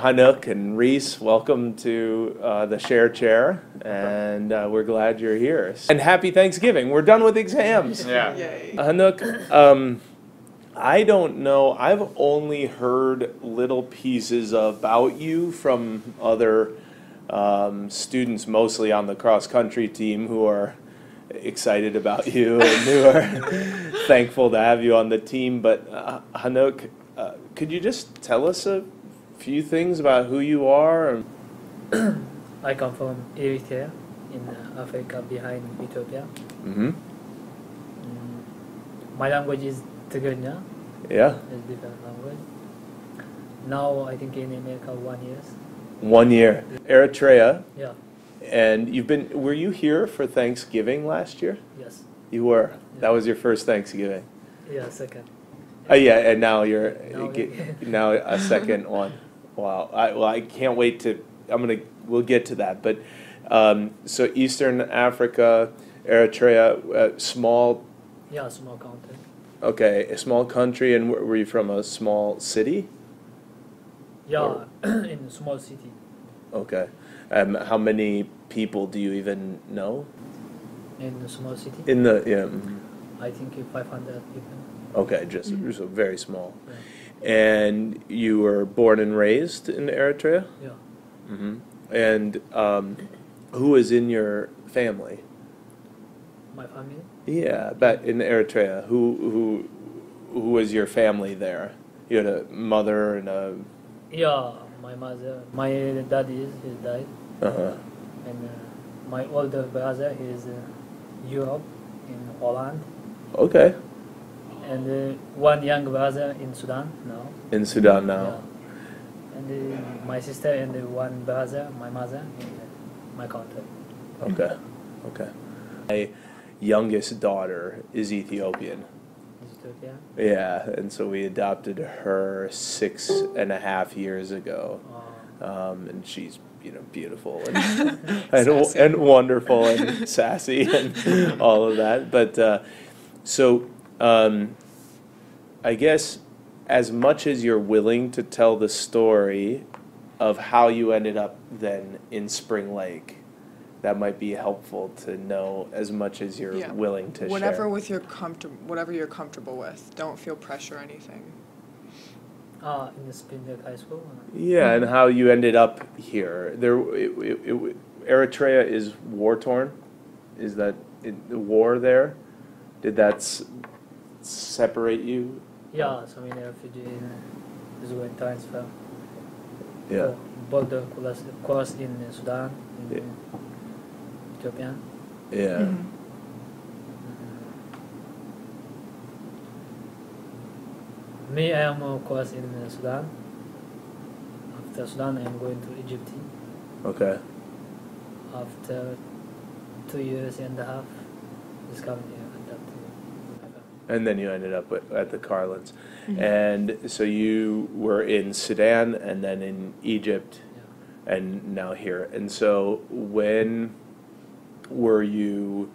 Hanok and Reese, welcome to uh, the share chair, and uh, we're glad you're here. And happy Thanksgiving. We're done with exams. Yeah. Yay. Hanok, um, I don't know. I've only heard little pieces about you from other um, students, mostly on the cross country team, who are excited about you and who are thankful to have you on the team. But uh, Hanok, uh, could you just tell us a few things about who you are? I come from Eritrea in uh, Africa behind Ethiopia. hmm Mm, my language is Tigrinya, Yeah, it's different language. Now I think in America one year. one year. Eritrea, Yeah, and you've been. Were you here for Thanksgiving last year? yes, You were. That was your first Thanksgiving. yeah, second. Oh yeah, and now you're Now get- now a second one. Wow. I, well, I can't wait to. I'm gonna. We'll get to that, but um, so Eastern Africa, Eritrea, uh, small. Yeah, small country. Okay, a small country, and were you from? A small city. Yeah, in a small city. Okay. Um, how many people do you even know In the small city, in the? Yeah. mhm. I think 500 people. Okay, just so very small. Yeah. And you were born and raised in Eritrea. Yeah. hmm And um, who is in your family? My family. Yeah, but in Eritrea. Who who who was your family there? You had a mother and a. Yeah, my mother, my dad is he died, Uh-huh. and uh, my older brother is uh, Europe in Holland, Okay, and uh, one young brother in Sudan now. in Sudan now. Yeah. And uh, my sister and uh, one brother, my mother in uh, my country. Okay, okay. My youngest daughter is Ethiopian. Is Ethiopia. Yeah, and so we adopted her six and a half years ago. Uh, um, and she's you know beautiful and and, and wonderful and sassy and all of that. But uh, so um, I guess as much as you're willing to tell the story of how you ended up then in Spring Lake, that might be helpful to know as much as you're Yeah. willing to Whatever share. with your comfortable, whatever you're comfortable with. Don't feel pressure or anything. ah, in the Spring Lake High School. uh, Yeah, and how you ended up here. There, it, it, it, Eritrea is war torn. Is that it, the war there? Did that s- separate you? Yeah, so many refugees in uh, is going transfer. Yeah. for Border cross, cross in uh, Sudan, in Yeah. Ethiopia. Yeah. Mhm. Me, I am of course in uh, Sudan. After Sudan, I am going to Egypt. Okay. After two years and a half, is coming here and then you ended up at, at the Carlens. Mhm. And so you were in Sudan and then in Egypt Yeah. and now here. And so when were you,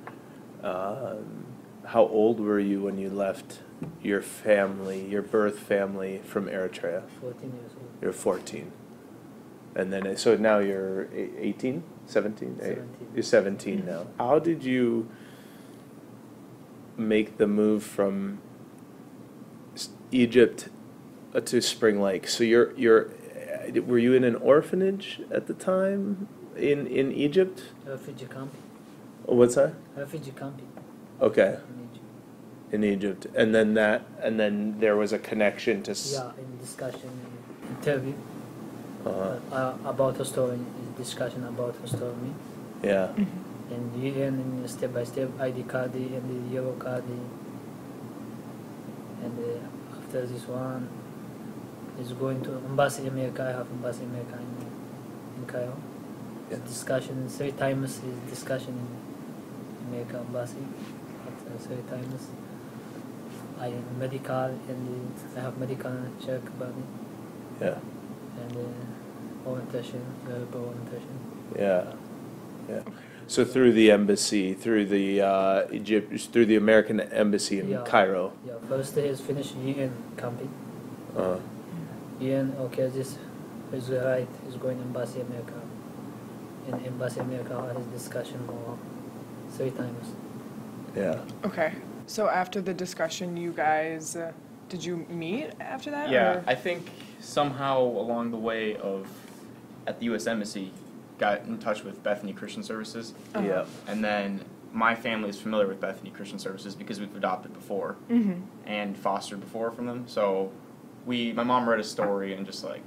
um, how old were you when you left your family, your birth family from Eritrea? 14 years old. You're 14. And then, so now you're a- 18, 17? Eh, 17. You're 17 now. How did you make the move from Egypt uh, to Spring Lake? So you're, you're, uh, were you in an orphanage at the time in, in Egypt? Refugee camp. What's that? Refugee camp Okay, in Egypt. in Egypt. And then that, and then there was a connection to, s- Yeah, in discussion, interview uh, uh, about a story, discussion about a story. yeah, And you and step by step ID card and the yellow card. And uh, after this one is going to embassy America. I have embassy America in, in Cairo. Yeah. Discussion three times is discussion in America embassy. After three times, I am medical and I have medical check about it yeah, and uh, orientation, verbal orientation. yeah, yeah. So through the embassy, through the uh, Egypt, through the American embassy in Yeah. Cairo. Yeah, first day is finished UN camping. Uh, UN, okay, this He's right. He's going Embassy America. In Embassy America, I had this discussion more three times. Yeah. Okay, so after the discussion, you guys, uh, did you meet after that? Yeah, or- I think somehow along the way of at the U.S. Embassy, got in touch with Bethany Christian Services, Uh-huh. Yeah. and then my family is familiar with Bethany Christian Services because we've adopted before Mhm. and fostered before from them. So we, my mom read a story and just like,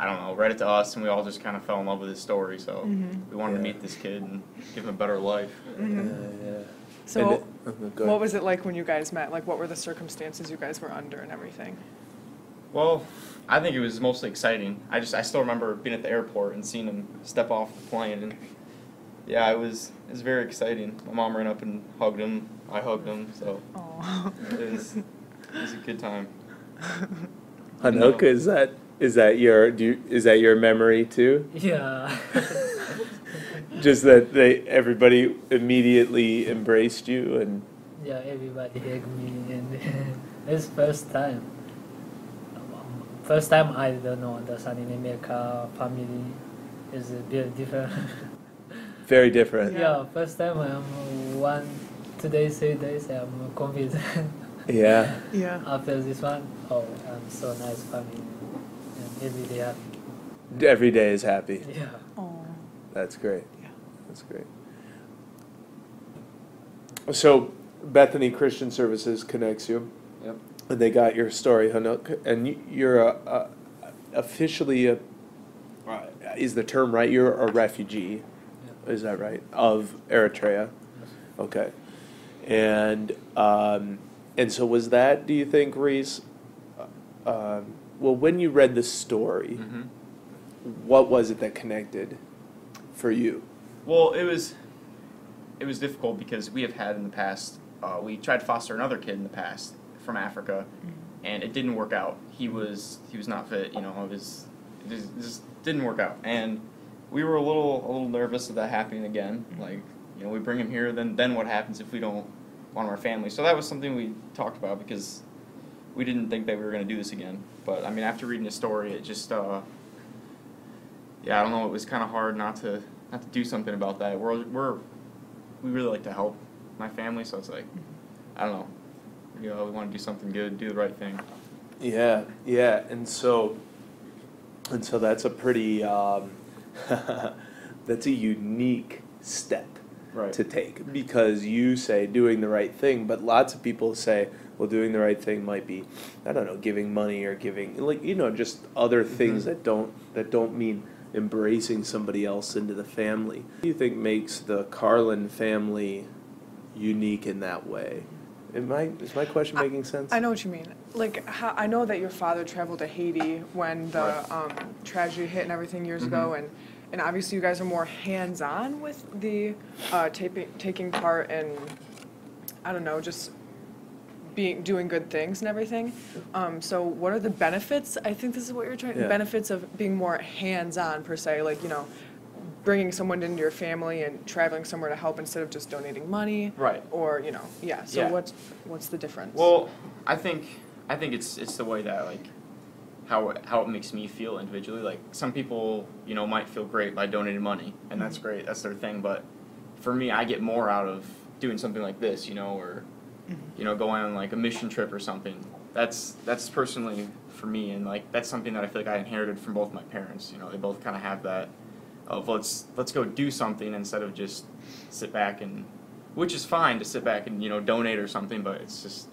I don't know, read it to us, and we all just kind of fell in love with his story. So Mhm. we wanted to meet this kid and give him a better life. Mhm. Yeah, yeah. So, it- oh, what was it like when you guys met? Like, what were the circumstances you guys were under and everything? Well, I think it was mostly exciting. I just I still remember being at the airport and seeing him step off the plane and yeah, it was it was very exciting. My mom ran up and hugged him. I hugged him, so Oh. it was it was a good time. Hanoka, is that is that your do you, is that your memory too? Yeah. Just that they everybody immediately embraced you and yeah, everybody hugged me, and it's first time. First time I don't know the Sun in America family is a bit different. very different. yeah. first time I'm one, two days, three days, I'm confused. Yeah. yeah. After this one, oh, I'm so nice family, and every day happy. Every day is happy. Yeah. Oh. That's great. Yeah. That's great. So Bethany Christian Services connects you. Yep. And they got your story, Hanok, and you- you're a, a, officially a, is the term right? You're a refugee, is that right? Of Eritrea. Okay. And um, and so was that? Do you think, Reese? uh, Um, well, when you read the story, hmm what was it that connected for you? Well, it was it was difficult because we have had in the past. Uh, we tried to foster another kid in the past from Africa, and it didn't work out. He was he was not fit. You know, it was it just, it just didn't work out, and we were a little a little nervous of that happening again. Like you know, we bring him here, then then what happens if we don't want our family? So that was something we talked about because we didn't think that we were going to do this again. But I mean, after reading the story, it just uh, yeah, I don't know. It was kind of hard not to not to do something about that. We're we're we really like to help my family, so it's like I don't know. You know, we want to do something good, do the right thing. Yeah, yeah, and so, and so that's a pretty, um, that's a unique step Right. to take because you say doing the right thing, but lots of people say, well, doing the right thing might be, I don't know, giving money or giving, like you know, just other things Mhm. that don't that don't mean embracing somebody else into the family. What do you think makes the Carlen family unique in that way? Am I is my question I- making sense? I know what you mean. Like, how, I know that your father traveled to Haiti when the um, tragedy hit and everything years ago, Mhm. and and obviously you guys are more hands-on with the uh, taping, taking part in, I don't know, just being doing good things and everything. Um, so, what are the benefits? I think this is what you're trying. Yeah. Benefits of being more hands-on per se, like you know, bringing someone into your family and traveling somewhere to help instead of just donating money. Right. Or you know, yeah. So Yeah. what's what's the difference? Well, I think I think it's it's the way that like how it, how it makes me feel individually. Like some people, you know, might feel great by donating money, and that's mm-hmm. great. That's their thing. But for me, I get more out of doing something like this, you know, or mm-hmm. you know, going on like a mission trip or something. That's that's personally for me, and like that's something that I feel like I inherited from both my parents. You know, they both kind of have that of let's let's go do something instead of just sit back and, which is fine to sit back and you know donate or something, but it's just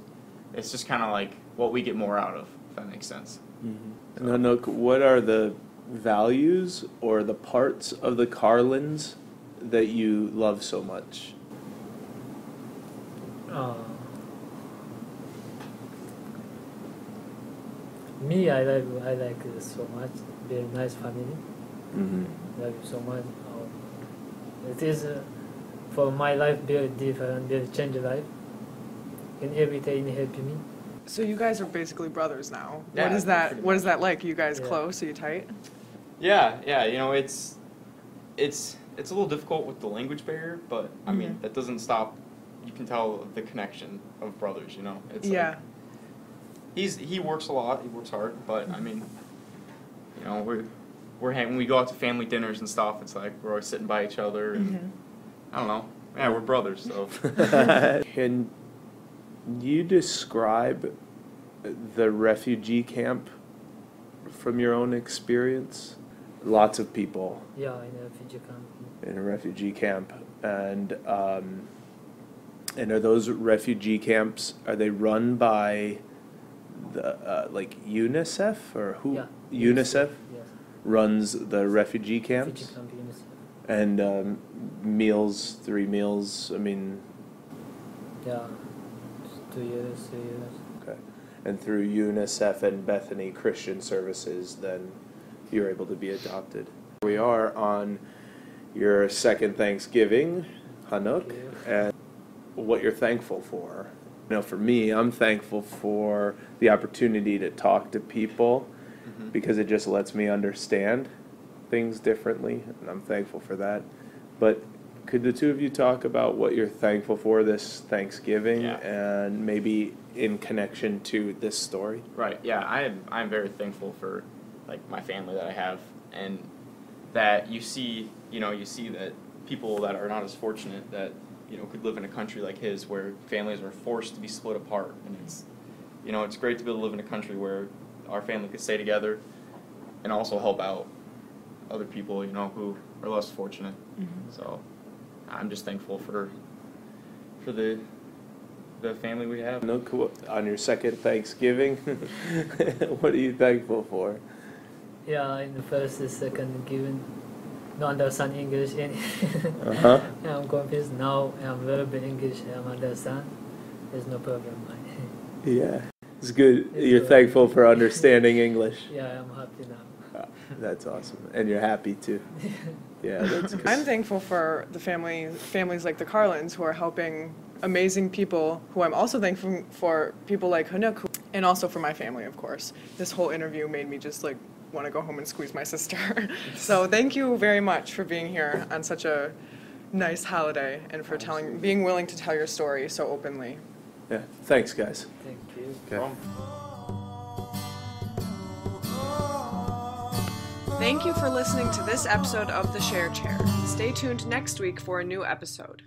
it's just kind of like what we get more out of, if that makes sense. And Hanok, what are the values or the parts of the Carlens that you love so much? Uh, me, I like I like so much. Very nice family. Mm-hmm. Love you so much. Um, it is uh, for my life very different, very change life. And every day in helping me. So you guys are basically brothers now. Yeah, what is that? What is that like? Are you guys Yeah. close? Are you tight? Yeah, yeah, you know it's it's it's a little difficult with the language barrier, but I mean Mhm. that doesn't stop. You can tell the connection of brothers. You know, it's yeah. Like, he's he works a lot. He works hard, but I mean, you know, we're we're hang- when we go out to family dinners and stuff. It's like we're always sitting by each other, and Mhm. I don't know. Yeah, we're brothers, so. Can you describe the refugee camp from your own experience? Lots of people Yeah, in a refugee camp. in a refugee camp, and um, and are those refugee camps? Are they run by the uh, like UNICEF or who? Yeah. UNICEF Yes. Runs the refugee camps and um, meals, three meals. I mean, Yeah. Two years, three years. Okay. And through UNICEF and Bethany Christian Services, then you're able to be adopted. We are on your second Thanksgiving, Hanok, and what you're thankful for. You know, for me, I'm thankful for the opportunity to talk to people Mhm. because it just lets me understand things differently, and I'm thankful for that. But could the two of you talk about what you're thankful for this Thanksgiving Yeah. and maybe in connection to this story? Right. Yeah, I am. I'm very thankful for like my family that I have, and that you see. You know, you see that people that are not as fortunate that you know could live in a country like his, where families are forced to be split apart, and it's you know it's great to be able to live in a country where our family could stay together, and also help out other people. You know who are less fortunate. So I'm just thankful for for the the family we have. Hanok, what- on your second Thanksgiving, what are you thankful for? Yeah, in the first and second given, not understand English any. Uh-huh. I'm confused now. I'm very bit English. I understand. There's no problem. Yeah, it's good. It's You're good. thankful for understanding English. yeah, I'm happy now. Ah, That's awesome, and you're happy too. Yeah, that's good. I'm thankful for the family, families like the Carlens who are helping amazing people. Who I'm also thankful for people like Hanok, who, and also for my family, of course. This whole interview made me just like want to go home and squeeze my sister. so thank you very much for being here on such a nice holiday and for telling, being willing to tell your story so openly. Yeah, thanks, guys. Thank you. Okay. Thank you for listening to this episode of The Share Chair. Stay tuned next week for a new episode.